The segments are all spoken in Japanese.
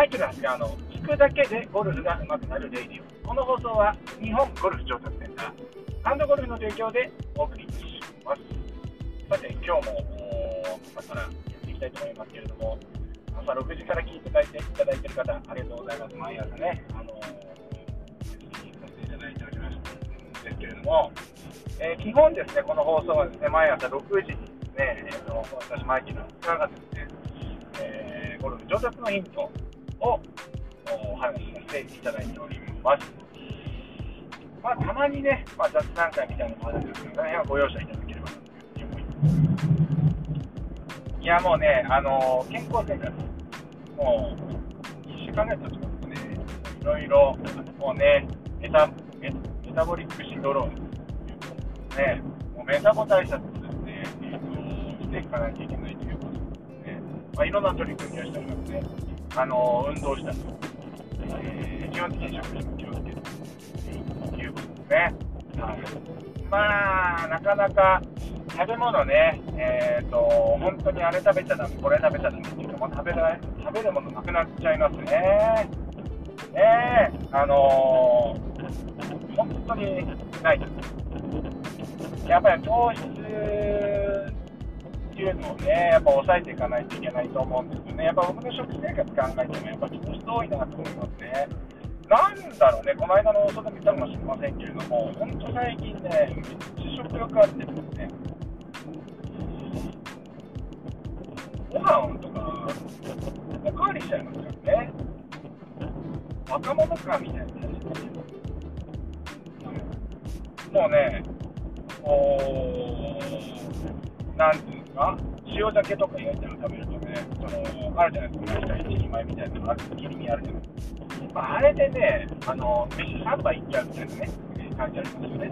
マイケル・ハスガーの聞くだけでゴルフが上手くなるレイディオ。この放送は日本ゴルフ上達センター、ハンドゴルフの提供でお送りします。さて、今日も朝からやっていきたいと思いますけれども、朝6時から聞いていただいていただいている方、ありがとうございます。毎朝ね、あの、させていただいておりますですけれども、えー、基本ですね、この放送はですね、毎朝6時にですね、えーと、私、マイケルのがですね、えー、ゴルフ上達のヒントをお話しさせていただいております。まあ、たまにね、まあ、雑談会みたいなのもあるんですけど、大変ご容赦いただければなと思います。いや、もうね、あのー、健康生活、もう、1週間ぐらい経ちますとね、いろいろ、もうね、メタメタボリックシンドロームというね、もうメタボ対策をですね、えーと、していかないといけないということですね、まあ、いろんな取り組みをしておりますね。あの運動したり、えー、基本的に食事も気をつけるということですね。はい、まあ、なかなか食べ物ね、えーと、本当にあれ食べちゃだめ、これ食べちゃだめっていうか、も食べら食べるものなくなっちゃいますね。ねえあのー、本当にないです。やっぱり糖質っていうのをね、やっぱ抑えていかないといけないと思うんですよね。やっぱ僕の食生活考えても、やっぱ糖質多いなと思いますね。なんだろうね、この間の外見たかもしれませんけれども、本当最近ね、めっちゃ食欲あってですね、ご飯とか、おかわりしちゃいますよね。若者かみたいな感じですもうね、おなんていうんですか、塩鮭とか焼いたの食べるとね、そのあるじゃないですか、1人前みたいなのが切り身あるじゃないですか。まあ、あれでね、あの飯3杯いっちゃうみたいなね、感じありますよね。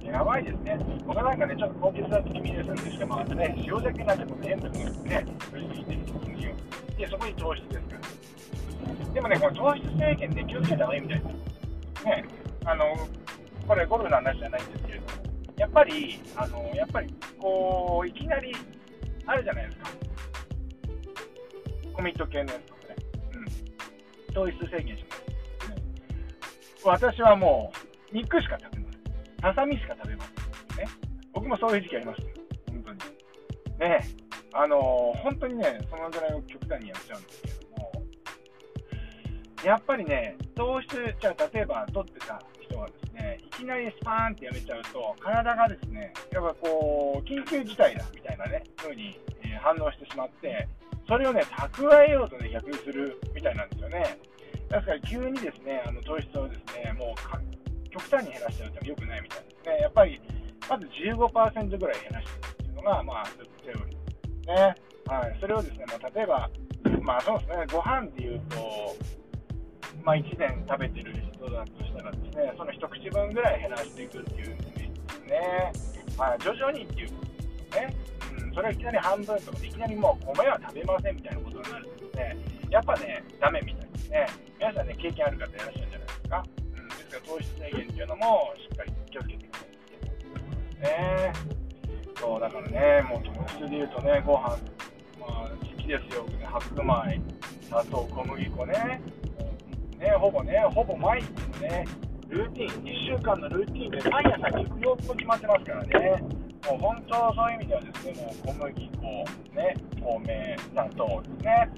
うん、やばいですね。僕なんかね、ちょっと高級な気味ですんですけども、ね、塩鮭なんても塩分がね、取りすぎてるんで、そこに糖質ですから。でもね、この糖質制限で気をつけた方がいいみたいです。ね、あの、これゴルフの話じゃないんです、やっぱり、あの、やっぱり、こう、いきなり、あるじゃないですか。コミット系のやつとかね。うん。糖質制限します。私はもう、肉しか食べません。ささみしか食べません。ね。僕もそういう時期ありました。本当に。ねあの、本当にね、そのぐらいを極端にやっちゃうんですけども、やっぱりね、糖質、じゃあ例えば取ってた、いきなりスパーンってやめちゃうと、体がですね、やっぱこう、緊急事態だみたいなね、風に、え、反応してしまって、それをね、蓄えようとね、逆にするみたいなんですよね。ですから急にですね、あの糖質をですね、もう極端に減らしちゃうと良くないみたいですね。やっぱり、まず15%ぐらい減らしていくっていうのが、まあ、セオリーね。はい、それをですね、まあ、例えば、まあそうですね、ご飯でいうと、まあ、1年食べてる人だとしたらですね、その一口分ぐらい減らしていくっていうイメージですね。まあ、徐々にっていうことですね。うん、それはいきなり半分とかで、いきなりもう米は食べませんみたいなことになるとですね、やっぱね、ダメみたいですね。皆さんね、経験ある方いらっしゃるんじゃないですか。うん、ですから糖質制限っていうのもしっかり気をつけてくださいです。ね。そうだからね、もう糖質で言うとね、ご飯、まあ、好きですよ、ね、白米、砂糖、小麦粉ね、ねほぼね、ほぼ毎日のね、ルーティン、1週間のルーティンで毎朝肉用と決まってますからね、もう本当そういう意味ではですね、もう小麦粉、ね、米、砂糖ですね、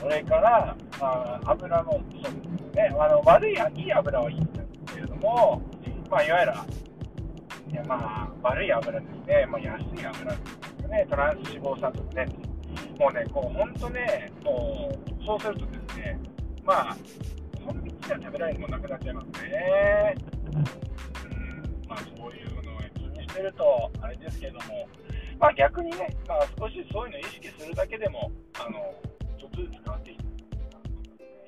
それから、あ、油もそうですね、あの悪い、いい油はいいんですけれども、まあ、いわゆるいやまあ、悪い油ですね、まあ、安い油ですよね、トランス脂肪酸とかね、もうね、こう本当ね、もうそうするとですね、まあ、本道では食べられるもなくなっちゃいますね。うんまあ、そういうのを気にしてると、あれですけども、まあ、逆にね、まあ、少しそういうのを意識するだけでも、あのちょっとずつ変わっていく。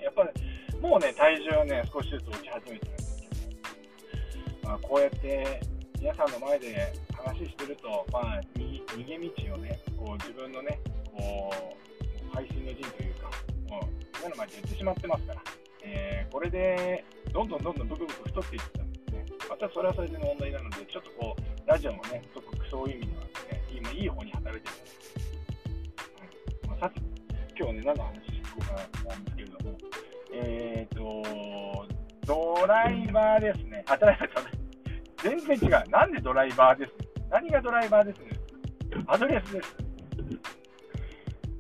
やっぱり、もうね、体重はね、少しずつ落ち始めてるんですけど、まあ、こうやって皆さんの前で話してると、まあ、逃げ道をね、こう自分のね、こう配信の陣というか、もう今の前で言ってしまってますから、えー、これでどんどんどんどんブクブク太っていったんですね、またそれはそれで問題なので、ちょっとこう、ラジオもね、すごくそういう意味ではね、今いい方に働いてるんです、はいまあ、さ今日ね、何の話しようかなんですけれども、えっ、ー、と、ドライバーですね。あ、ドライバー全然違う。なんでドライバーです何がドライバーですねアドレスです。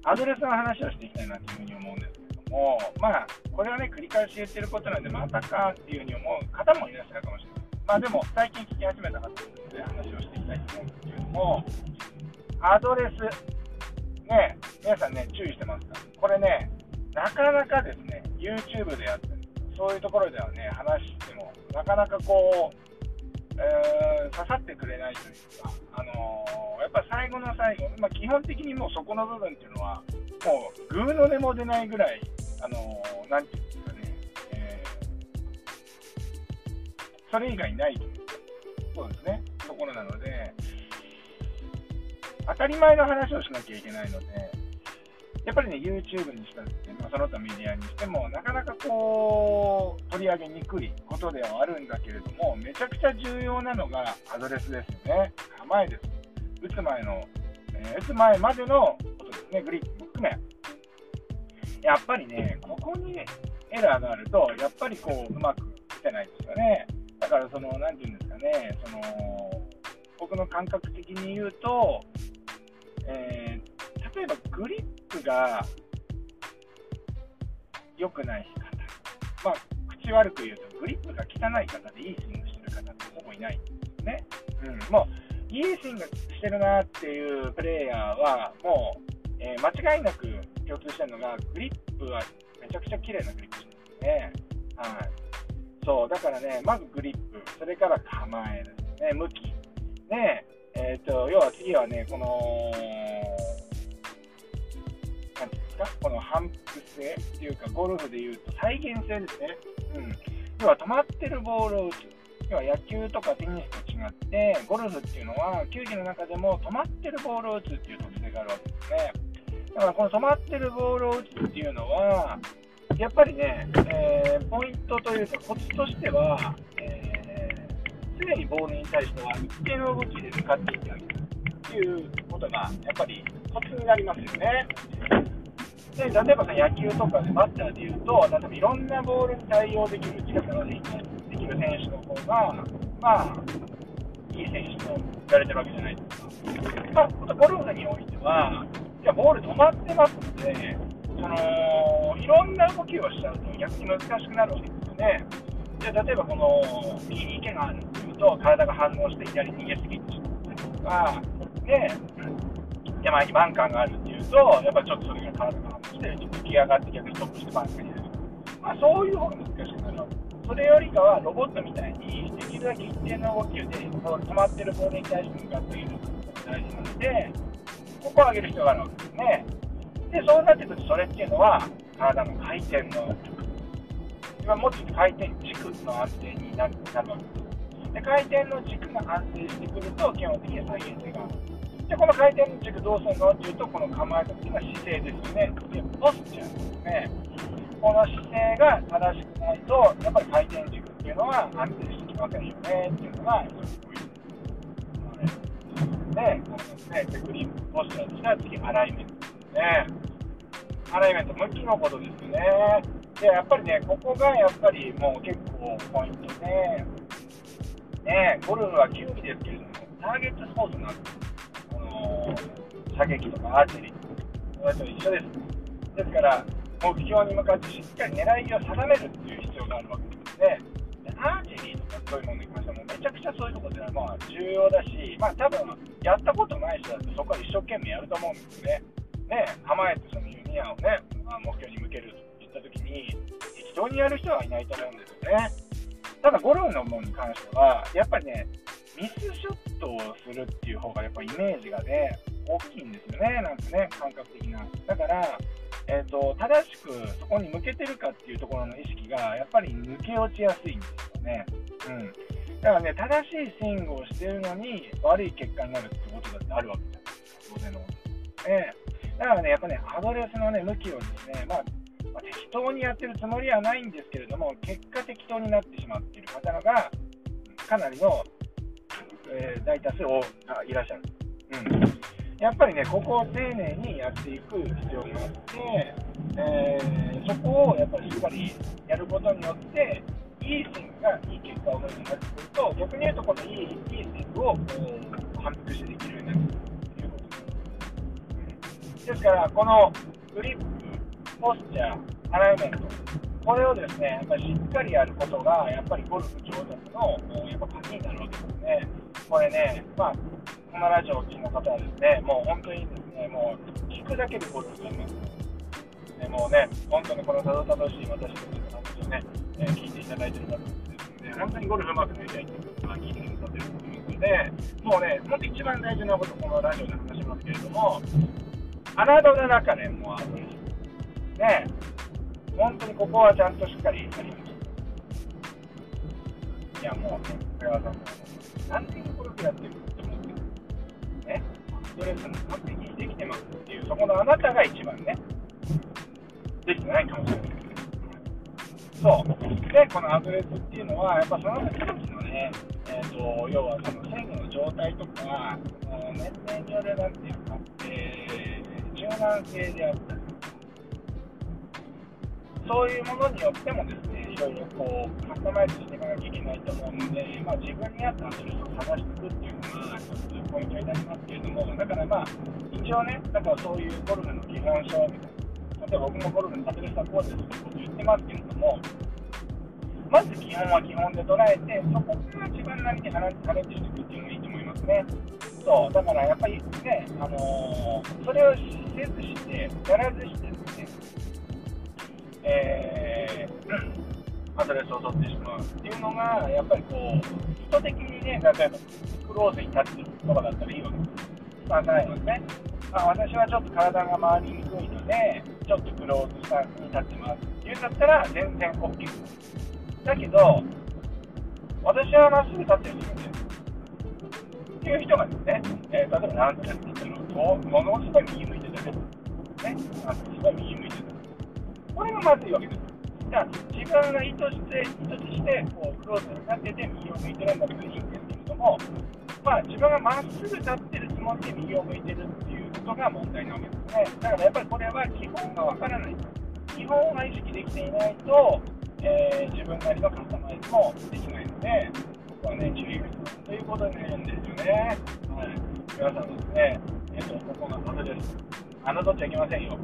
アドレスの話をしていきたいなというふうに思うんですも、まあ、これはね、繰り返し言ってることなんで、またかっていうふうに思う方もいらっしゃるかもしれない。まあでも、最近聞き始めた方で話をしていきたいと思うんですけれども、アドレス、ね、皆さんね、注意してますか？これね、なかなかですね、YouTube でやったり、そういうところではね、話しても、なかなかこう、えー、刺さってくれないというか、あのー、やっぱ最後の最後、まあ、基本的にもうそこの部分っていうのは、もう、グーの音も出ないぐらい、あのー、なんていうんですかね、えー、それ以外ないというそうですね、ところなので、当たり前の話をしなきゃいけないので、やっぱりね、YouTube にしたって、まあ、その他メディアにしても、なかなかこう、取り上げにくいことではあるんだけれども、めちゃくちゃ重要なのがアドレスですよね。構えです。打つ前の、えー、打つ前までのことですね、グリップも含め。やっぱりね、ここにエラーがあると、やっぱりこう、うまく打てないですよね。だから、その、なんていうんですかね、その、僕の感覚的に言うと、えー、例えばグリップが良くない方、まあ、口悪く言うと、グリップが汚い方でいいスイングしてる方ってほぼいないんですよね。うん、もう、いいスイングしてるなっていうプレイヤーは、もう、えー、間違いなく共通してるのが、グリップはめちゃくちゃ綺麗なグリップしてるんですね。はい。そう、だからね、まずグリップ、それから構えですね、向き。ね、えっ、ー、と、要は次はね、この、なんていうんですか、この反復性っていうか、ゴルフでいうと再現性ですね。うん。要は止まってるボールを打つ。要は野球とかテニスと違って、ゴルフっていうのは、球技の中でも止まってるボールを打つっていう特性があるわけですね。だからこの止まってるボールを打つっていうのは、やっぱりね、えー、ポイントというか、コツとしてはえ、常にボールに対しては一定の動きで使っていってあげるということが、やっぱりコツになりますよね。で例えばさ野球とかでバッターでいうと、例えばいろんなボールに対応できる力ができる選手の方が、まあ、いい選手と言われてるわけじゃないですか。まあ、ゴルフにおいては、いやボール止まってますので、そのいろんな動きをしちゃうと逆に難しくなるわけですよね。で例えばこの右に池があるっていうと体が反応して左に逃げすぎてしまったりとかで山にバンカーがあるっていうとやっぱちょっとそれが体が反応して浮き上がって逆にトップしてバンカーに入る、まあ、そういう方が難しくなるわけそれよりかはロボットみたいにできるだけ一定の動きで止まってるボールに対して向かっていることが大事なのでここを上げる必要があるわけですね。でそうなってくるとそれっていうのは体の回転の今もっと回転軸の安定になる。わけです回転の軸が安定してくると基本的には再現性がある。でこの回転の軸どうするのっていうとこの構えた時の姿勢ですよね。でポスチャーですね。この姿勢が正しくないとやっぱり回転軸っていうのは安定してきませんよね。っていうのが一つポイント。ですで、このですね、テクニック、ポスチャーとしては次、アライメントですね。アライメント、向きのことですね。で、やっぱりね、ここがやっぱりもう結構ポイントで、ね、ゴルフは球技ですけれども、ターゲットスポーツなんです。この射撃とかアーチェリーとか、それと一緒です。ですから、目標に向かってしっかり狙いを定めるっていう必要があるわけですね。でアーチェリーとかそういうものに関してもう、めちゃくちゃそういうところではまあ重要だし、まあ多分、やったことない人だってそこは一生懸命やると思うんですよね。ね、構えてそのユニアをね、まあ、目標に向けるといった時に、適当にやる人はいないと思うんですよね。ただ、ゴルフのものに関しては、やっぱりね、ミスショットをするっていう方が、やっぱイメージがね、大きいんですよね、なんかね、感覚的な。だから、えーと、正しくそこに向けてるかっていうところの意識が、やっぱり抜け落ちやすいんですよね。うん。だからね、正しいスイングをしてるのに、悪い結果になるってことだってあるわけじゃないですか、当然のことね。だからね、やっぱね、アドレスのね、向きをですね、まあ、まあ、適当にやってるつもりはないんですけれども、結果適当になってしまっている方が、かなりの、えー、大多数いらっしゃる。うんやっぱりね、ここを丁寧にやっていく必要があって、えー、そこをやっぱりしっかりやることによって、いいスイングがいい結果を生むようになってくると、逆に言うと、このいいいいスイングを反復してできるようになるということです。ですから、このグリップ、ポスチャー、アライメント、これをですね、やっぱりしっかりやることが、やっぱりゴルフ上達のやっぱ鍵になるわけですね。これね、まあ、このラジオを聴の方はですね、もう本当にですね、もう聞くだけでゴルフになります。でもうね、本当にこのたどたどしい私たちの話をね、えー、聞いていただいている方ですので、本当にゴルフうまくなりたいということが聞いてくださっていると思いますので、もうね、本当一番大事なこと、このラジオで話しますけれども、穴戸の中でもうあるね、本当にここはちゃんとしっかりやりました。いや、もうね、これはさんも、何年ゴルフやってると思ってる。ね、ストレスも完璧にできてますっていう、そこのあなたが一番ね、できてないかもしれない。そう。で、このアドレスっていうのは、やっぱその時々のね、えーと、要はその線の状態とか、年齢によるなんていうか、えー、柔軟性であったり、そういうものによってもですね、ろいろこうカスタマイズしていかなきゃいけないと思うので、まあ、自分に合ったアドレスを探していくっていうのが一つポイントになりますけれども、だからまあ、一応ね、だからそういうゴルフの基本書みたいな。例えば僕もゴルフのアドレスはこうですってこと言ってますけれども、まず基本は基本で捉えて、そこから自分なりにチャレンジしていくっていうのがいいと思いますね。そうだからやっぱりね、あのー、それをせずして、やらずしてですね、えー、アドレスを取ってしまうっていうのが、やっぱりこう、意図的にね、例えばクローズに立つとかだったらいいわけです。まあ、ないのでね。まあ、私はちょっと体が回りにくいので、ちょっとクローズスタンスに立ってますっていうんだったら、全然 OK。だけど、私はまっすぐ立ってるんですよ。っていう人がですね、えー、例えば何て言ったら、ものすごい右向いてたね。ね、すごい右向いてた。これがまずいわけです。じゃあ、自分が意図して、意図して、こう、クローズになってて右を向いてるんだけどいいんですけれども、まあ、自分がまっすぐ立ってるつもりで右を向いてるっていうことが問題なわけですね。だからやっぱりこれは基本がわからない。基本が意識できていないと、えー、自分なりのカスタマイズもできないので、ここはね、注意が必要ということになるんですよね。はい。皆さんですね、えっ、ー、と、ここが風です。侮っちゃいけませんよ。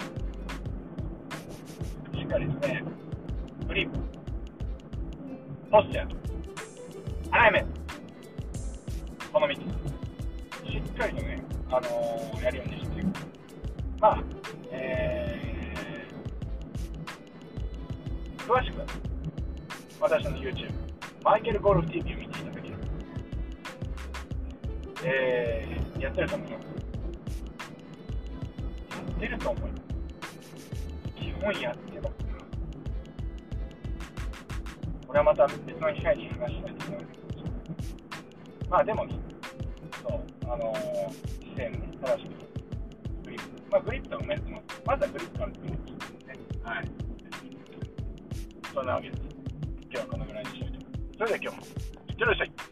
しっかりですね、グリップ、ポスチャー、アライメント、この3つ、しっかりとね、あのー、やるようにしていく。まあ、えー、詳しくは、私の YouTube、マイケルゴルフ TV を見ていただければ、えー、やってると思います。やってると思います。基本やってこれはまた別の機会に話したいと思います。まあでもね、そう、あのー、姿勢ね、正しく、グリップ。まあグリップと埋めてます。まずはグリップからグリップですね。はい。そんなわけです。今日はこのぐらいにしようと思います。それでは今日も、いってらっしゃい。